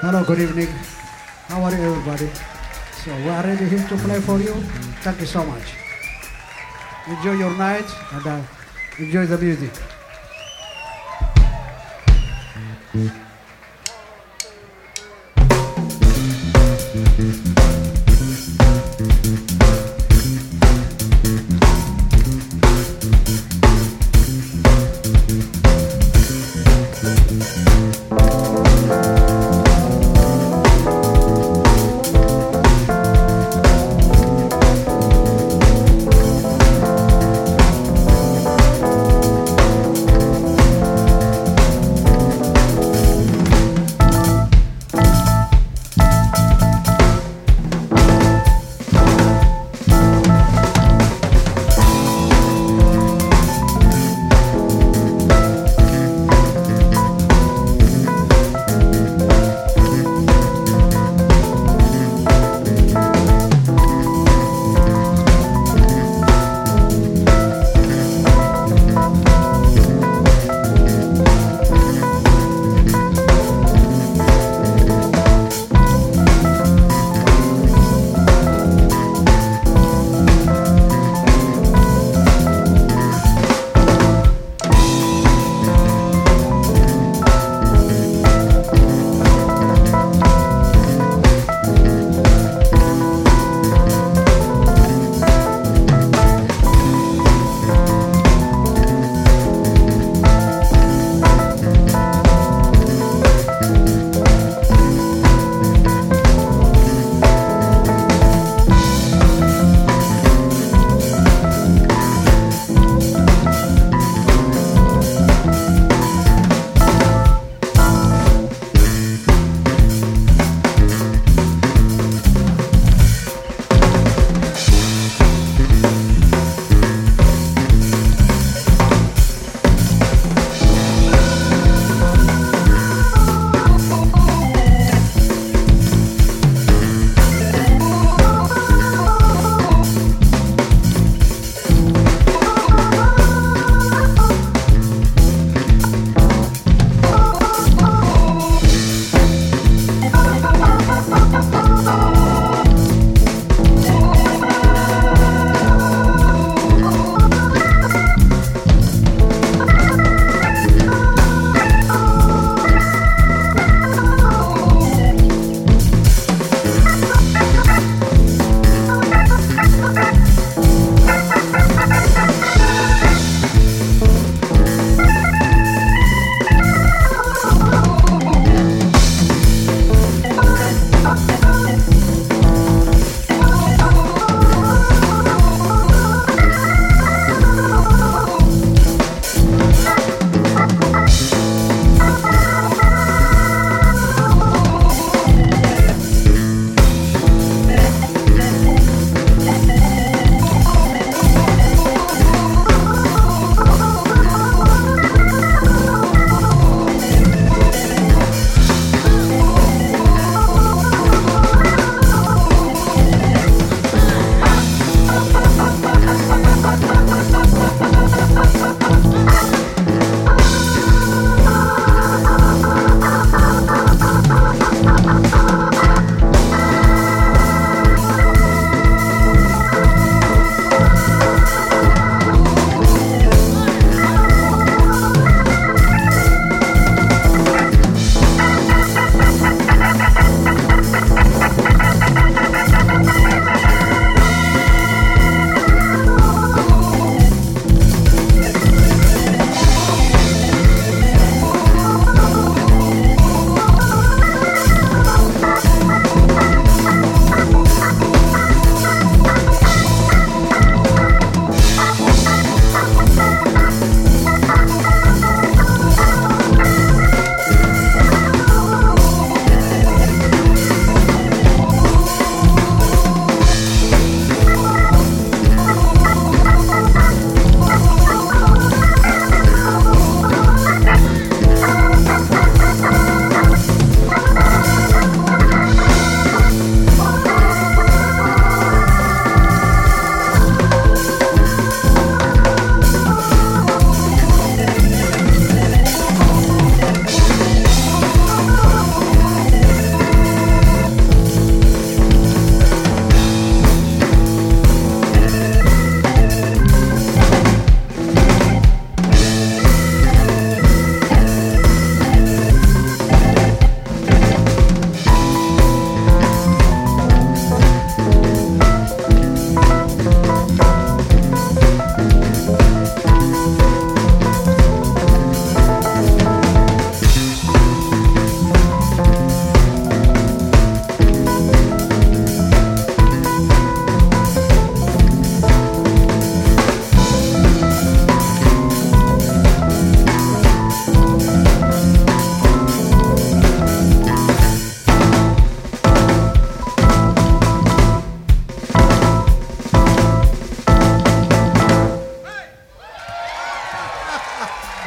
Hello, good evening. How are you, everybody? So we are ready here to play for you. Thank you so much. Enjoy your night and uh, enjoy the music.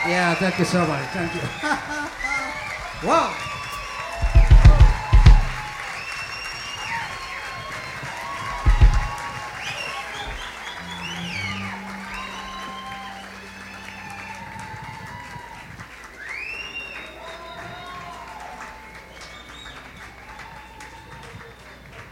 yeah, thank you so much. Thank you. wow.